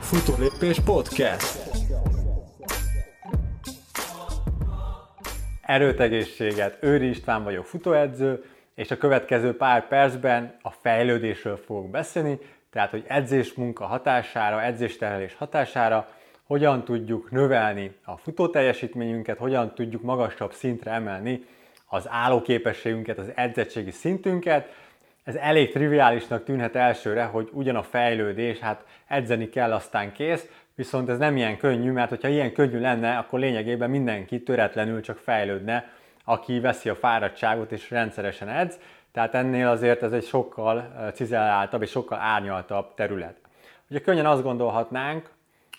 Futólépés Podcast. Erőtegészséget, Őri István vagyok futóedző, és a következő pár percben a fejlődésről fogok beszélni, tehát hogy edzés munka hatására, edzésterhelés hatására hogyan tudjuk növelni a futóteljesítményünket, hogyan tudjuk magasabb szintre emelni az állóképességünket, az edzettségi szintünket. Ez elég triviálisnak tűnhet elsőre, hogy ugyan a fejlődés, hát edzeni kell, aztán kész, viszont ez nem ilyen könnyű, mert hogyha ilyen könnyű lenne, akkor lényegében mindenki töretlenül csak fejlődne, aki veszi a fáradtságot és rendszeresen edz, tehát ennél azért ez egy sokkal cizeláltabb és sokkal árnyaltabb terület. Ugye könnyen azt gondolhatnánk,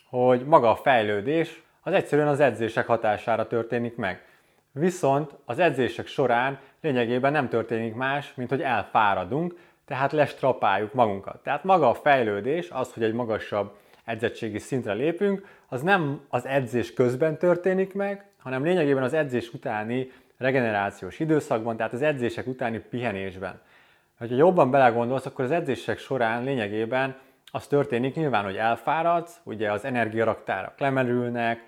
hogy maga a fejlődés az egyszerűen az edzések hatására történik meg. Viszont az edzések során lényegében nem történik más, mint hogy elfáradunk, tehát lestrapáljuk magunkat. Tehát maga a fejlődés, az, hogy egy magasabb edzettségi szintre lépünk, az nem az edzés közben történik meg, hanem lényegében az edzés utáni regenerációs időszakban, tehát az edzések utáni pihenésben. Ha jobban belegondolsz, akkor az edzések során lényegében az történik nyilván, hogy elfáradsz, ugye az energiaraktárak lemerülnek,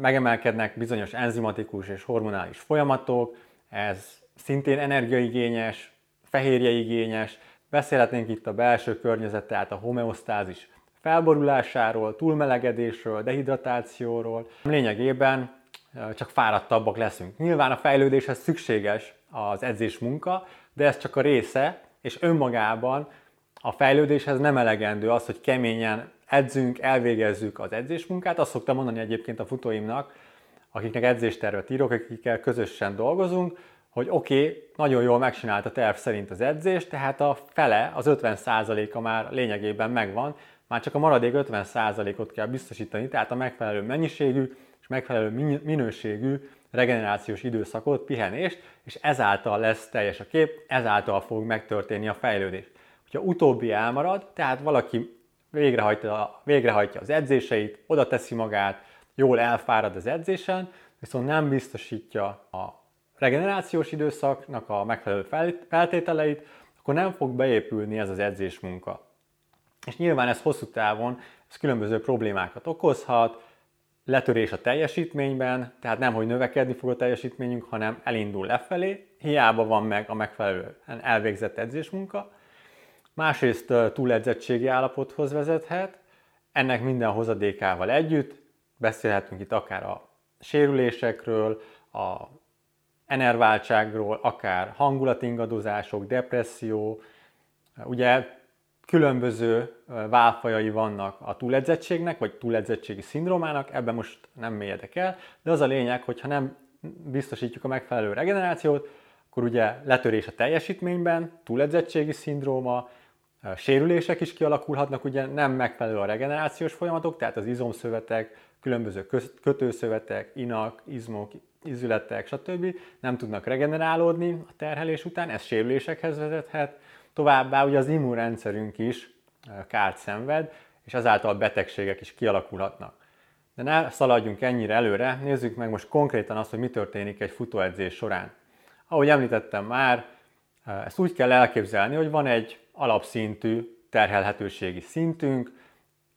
megemelkednek bizonyos enzimatikus és hormonális folyamatok, ez szintén energiaigényes, fehérjeigényes, beszélhetnénk itt a belső környezet, tehát a homeosztázis felborulásáról, túlmelegedésről, dehidratációról. Lényegében csak fáradtabbak leszünk. Nyilván a fejlődéshez szükséges az edzés munka, de ez csak a része, és önmagában a fejlődéshez nem elegendő az, hogy keményen edzünk, elvégezzük az edzésmunkát. Azt szoktam mondani egyébként a futóimnak, akiknek edzéstervet írok, akikkel közösen dolgozunk, hogy oké, okay, nagyon jól a terv szerint az edzés, tehát a fele, az 50%-a már lényegében megvan, már csak a maradék 50%-ot kell biztosítani, tehát a megfelelő mennyiségű és megfelelő minőségű regenerációs időszakot, pihenést, és ezáltal lesz teljes a kép, ezáltal fog megtörténni a fejlődés. Hogyha utóbbi elmarad, tehát valaki végrehajtja, végrehajtja az edzéseit, oda teszi magát, jól elfárad az edzésen, viszont nem biztosítja a regenerációs időszaknak a megfelelő feltételeit, akkor nem fog beépülni ez az edzés munka. És nyilván ez hosszú távon ez különböző problémákat okozhat, letörés a teljesítményben, tehát nem, hogy növekedni fog a teljesítményünk, hanem elindul lefelé, hiába van meg a megfelelő elvégzett edzésmunka. Másrészt túledzettségi állapothoz vezethet, ennek minden hozadékával együtt, beszélhetünk itt akár a sérülésekről, a enerváltságról, akár hangulatingadozások, depresszió, ugye különböző válfajai vannak a túledzettségnek, vagy túledzettségi szindrómának, ebben most nem mélyedek el, de az a lényeg, hogy ha nem biztosítjuk a megfelelő regenerációt, akkor ugye letörés a teljesítményben, túledzettségi szindróma, sérülések is kialakulhatnak, ugye nem megfelelő a regenerációs folyamatok, tehát az izomszövetek, különböző kötőszövetek, inak, izmok, izületek, stb. nem tudnak regenerálódni a terhelés után, ez sérülésekhez vezethet, Továbbá ugye az immunrendszerünk is kárt szenved, és ezáltal betegségek is kialakulhatnak. De ne szaladjunk ennyire előre, nézzük meg most konkrétan azt, hogy mi történik egy futóedzés során. Ahogy említettem már, ezt úgy kell elképzelni, hogy van egy alapszintű terhelhetőségi szintünk,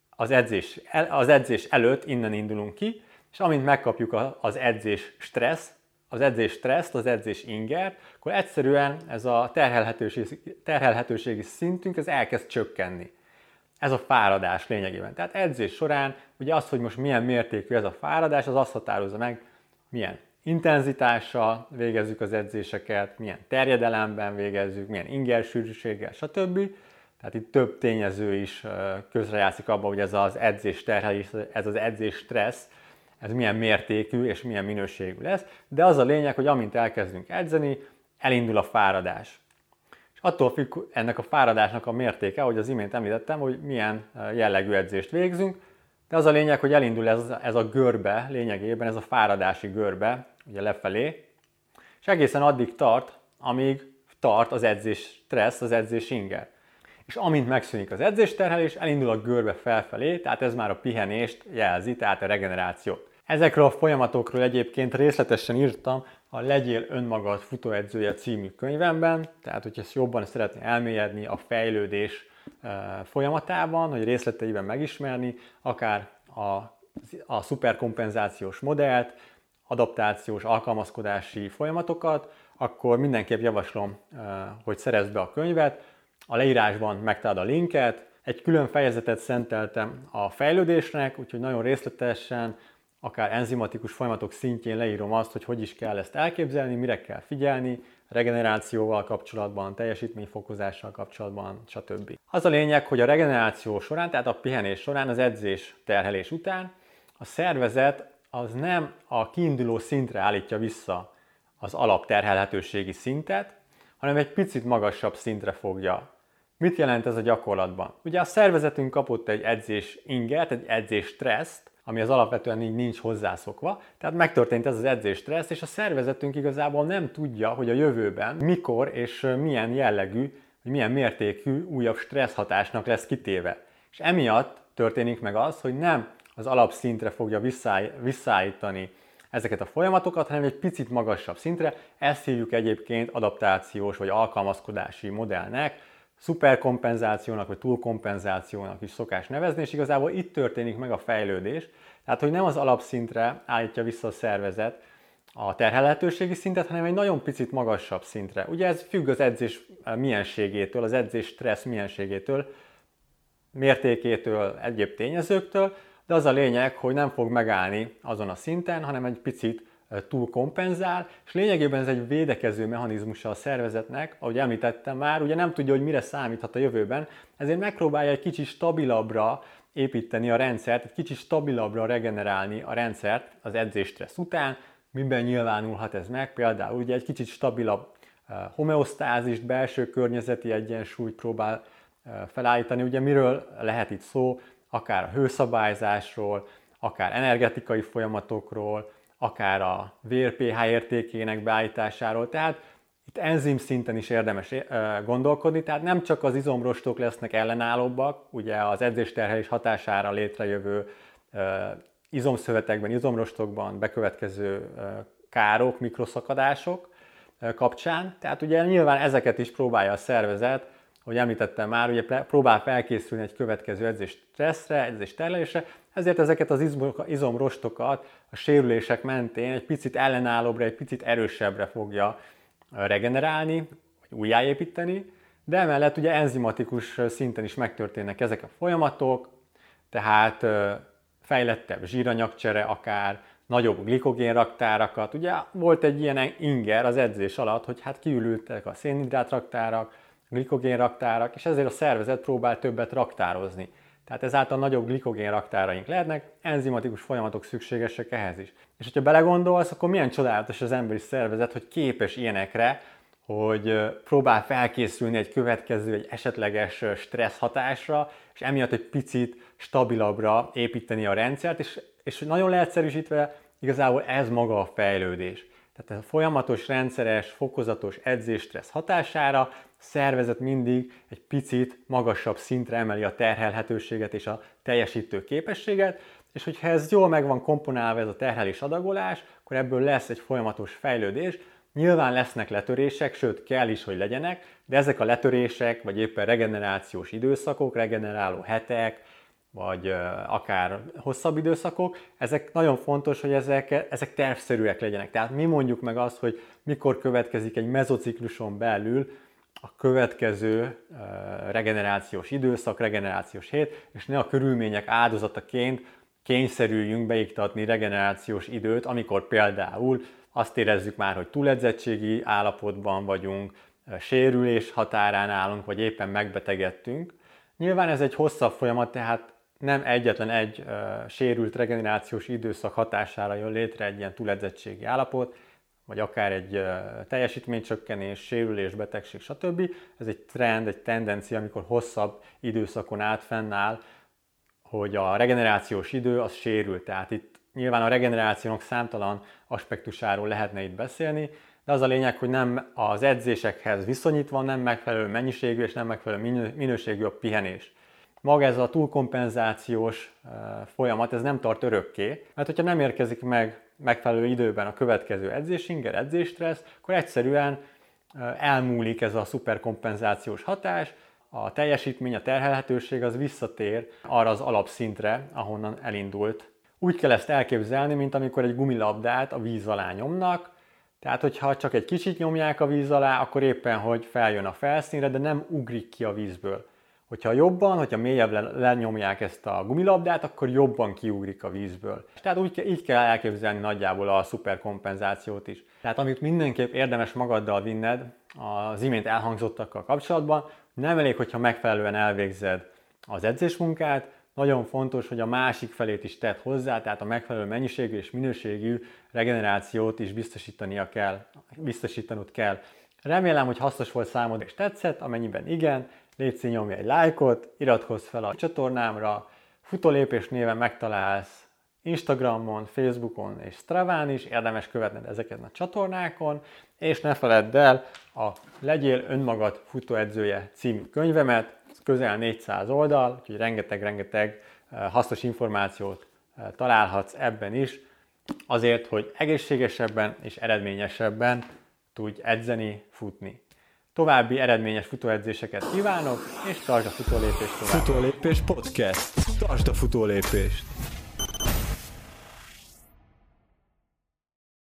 az edzés, az edzés előtt innen indulunk ki, és amint megkapjuk az edzés stressz, az edzés stresszt, az edzés inger, akkor egyszerűen ez a terhelhetőségi, terhelhetőségi szintünk ez elkezd csökkenni. Ez a fáradás lényegében. Tehát edzés során ugye az, hogy most milyen mértékű ez a fáradás, az azt határozza meg, milyen intenzitással végezzük az edzéseket, milyen terjedelemben végezzük, milyen ingersűrűséggel, stb. Tehát itt több tényező is közrejátszik abban, hogy ez az edzés terhelés, ez az edzés stressz, ez milyen mértékű és milyen minőségű lesz, de az a lényeg, hogy amint elkezdünk edzeni, elindul a fáradás. És attól függ ennek a fáradásnak a mértéke, hogy az imént említettem, hogy milyen jellegű edzést végzünk, de az a lényeg, hogy elindul ez, ez a görbe, lényegében ez a fáradási görbe, ugye lefelé, és egészen addig tart, amíg tart az edzés stressz, az edzés inger. És amint megszűnik az edzésterhelés, elindul a görbe felfelé, tehát ez már a pihenést jelzi, tehát a regenerációt. Ezekről a folyamatokról egyébként részletesen írtam a Legyél önmagad futóedzője című könyvemben, tehát hogy ezt jobban szeretné elmélyedni a fejlődés folyamatában, hogy részleteiben megismerni, akár a, a szuperkompenzációs modellt, adaptációs, alkalmazkodási folyamatokat, akkor mindenképp javaslom, hogy szerezd be a könyvet. A leírásban megtalálod a linket, egy külön fejezetet szenteltem a fejlődésnek, úgyhogy nagyon részletesen, akár enzimatikus folyamatok szintjén leírom azt, hogy hogy is kell ezt elképzelni, mire kell figyelni, regenerációval kapcsolatban, teljesítményfokozással kapcsolatban, stb. Az a lényeg, hogy a regeneráció során, tehát a pihenés során, az edzés terhelés után a szervezet az nem a kiinduló szintre állítja vissza az alapterhelhetőségi szintet, hanem egy picit magasabb szintre fogja. Mit jelent ez a gyakorlatban? Ugye a szervezetünk kapott egy edzés ingert, egy edzés stresszt, ami az alapvetően így nincs hozzászokva. Tehát megtörtént ez az edzés stressz, és a szervezetünk igazából nem tudja, hogy a jövőben mikor és milyen jellegű, hogy milyen mértékű újabb stressz hatásnak lesz kitéve. És emiatt történik meg az, hogy nem az alapszintre fogja visszaállítani ezeket a folyamatokat, hanem egy picit magasabb szintre. Ezt hívjuk egyébként adaptációs vagy alkalmazkodási modellnek, szuperkompenzációnak vagy túlkompenzációnak is szokás nevezni, és igazából itt történik meg a fejlődés. Tehát, hogy nem az alapszintre állítja vissza a szervezet a terhelhetőségi szintet, hanem egy nagyon picit magasabb szintre. Ugye ez függ az edzés mienségétől, az edzés stressz mienségétől, mértékétől, egyéb tényezőktől, de az a lényeg, hogy nem fog megállni azon a szinten, hanem egy picit túl kompenzál, és lényegében ez egy védekező mechanizmusa a szervezetnek, ahogy említettem már, ugye nem tudja, hogy mire számíthat a jövőben, ezért megpróbálja egy kicsit stabilabbra építeni a rendszert, egy kicsit stabilabbra regenerálni a rendszert az edzés stressz után, miben nyilvánulhat ez meg, például ugye egy kicsit stabilabb homeosztázist, belső környezeti egyensúlyt próbál felállítani. Ugye miről lehet itt szó? Akár a hőszabályzásról, akár energetikai folyamatokról, akár a vér pH értékének beállításáról. Tehát itt enzim szinten is érdemes gondolkodni, tehát nem csak az izomrostok lesznek ellenállóbbak, ugye az edzésterhelés hatására létrejövő izomszövetekben, izomrostokban bekövetkező károk, mikroszakadások kapcsán. Tehát ugye nyilván ezeket is próbálja a szervezet ahogy említettem már, ugye próbál felkészülni egy következő edzés stresszre, edzés terlésre, ezért ezeket az izomrostokat a sérülések mentén egy picit ellenállóbbra, egy picit erősebbre fogja regenerálni, vagy újjáépíteni, de emellett ugye enzimatikus szinten is megtörténnek ezek a folyamatok, tehát fejlettebb zsíranyagcsere akár, nagyobb glikogénraktárakat. Ugye volt egy ilyen inger az edzés alatt, hogy hát kiürültek a szénhidrátraktárak, glikogénraktárak, és ezért a szervezet próbál többet raktározni. Tehát ezáltal nagyobb glikogénraktáraink lehetnek, enzimatikus folyamatok szükségesek ehhez is. És hogyha belegondolsz, akkor milyen csodálatos az emberi szervezet, hogy képes ilyenekre, hogy próbál felkészülni egy következő, egy esetleges stressz hatásra, és emiatt egy picit stabilabbra építeni a rendszert, és, és nagyon leegyszerűsítve igazából ez maga a fejlődés. Tehát a folyamatos, rendszeres, fokozatos edzés-stressz hatására szervezet mindig egy picit magasabb szintre emeli a terhelhetőséget és a teljesítő képességet, és hogyha ez jól meg van komponálva ez a terhelés adagolás, akkor ebből lesz egy folyamatos fejlődés, Nyilván lesznek letörések, sőt kell is, hogy legyenek, de ezek a letörések, vagy éppen regenerációs időszakok, regeneráló hetek, vagy akár hosszabb időszakok, ezek nagyon fontos, hogy ezek, ezek tervszerűek legyenek. Tehát mi mondjuk meg azt, hogy mikor következik egy mezocikluson belül a következő regenerációs időszak, regenerációs hét, és ne a körülmények áldozataként kényszerüljünk beiktatni regenerációs időt, amikor például azt érezzük már, hogy túledzettségi állapotban vagyunk, sérülés határán állunk, vagy éppen megbetegedtünk. Nyilván ez egy hosszabb folyamat, tehát nem egyetlen egy uh, sérült regenerációs időszak hatására jön létre egy ilyen túledzettségi állapot, vagy akár egy uh, teljesítménycsökkenés, sérülés, betegség, stb. Ez egy trend, egy tendencia, amikor hosszabb időszakon át fennáll, hogy a regenerációs idő az sérül. Tehát itt nyilván a regenerációnak számtalan aspektusáról lehetne itt beszélni, de az a lényeg, hogy nem az edzésekhez viszonyítva nem megfelelő mennyiségű és nem megfelelő minőségű a pihenés maga ez a túlkompenzációs folyamat, ez nem tart örökké, mert hogyha nem érkezik meg megfelelő időben a következő edzésinger, edzéstressz, akkor egyszerűen elmúlik ez a szuperkompenzációs hatás, a teljesítmény, a terhelhetőség az visszatér arra az alapszintre, ahonnan elindult. Úgy kell ezt elképzelni, mint amikor egy gumilabdát a víz alá nyomnak, tehát, hogyha csak egy kicsit nyomják a víz alá, akkor éppen, hogy feljön a felszínre, de nem ugrik ki a vízből. Hogyha jobban, hogyha mélyebb lenyomják ezt a gumilabdát, akkor jobban kiugrik a vízből. Tehát úgy, így kell elképzelni nagyjából a szuperkompenzációt is. Tehát amit mindenképp érdemes magaddal vinned az imént elhangzottakkal kapcsolatban, nem elég, hogyha megfelelően elvégzed az edzésmunkát, nagyon fontos, hogy a másik felét is tett hozzá, tehát a megfelelő mennyiségű és minőségű regenerációt is biztosítania kell, biztosítanod kell. Remélem, hogy hasznos volt számodra és tetszett, amennyiben igen, légy nyomj egy lájkot, iratkozz fel a csatornámra, futólépés néven megtalálsz Instagramon, Facebookon és Straván is, érdemes követned ezeket a csatornákon, és ne feledd el a Legyél önmagad futóedzője című könyvemet, közel 400 oldal, úgyhogy rengeteg-rengeteg eh, hasznos információt eh, találhatsz ebben is, azért, hogy egészségesebben és eredményesebben tudj edzeni, futni. További eredményes futóedzéseket kívánok, és tartsd a futólépést tovább. Futólépés podcast. Tartsd a futólépést.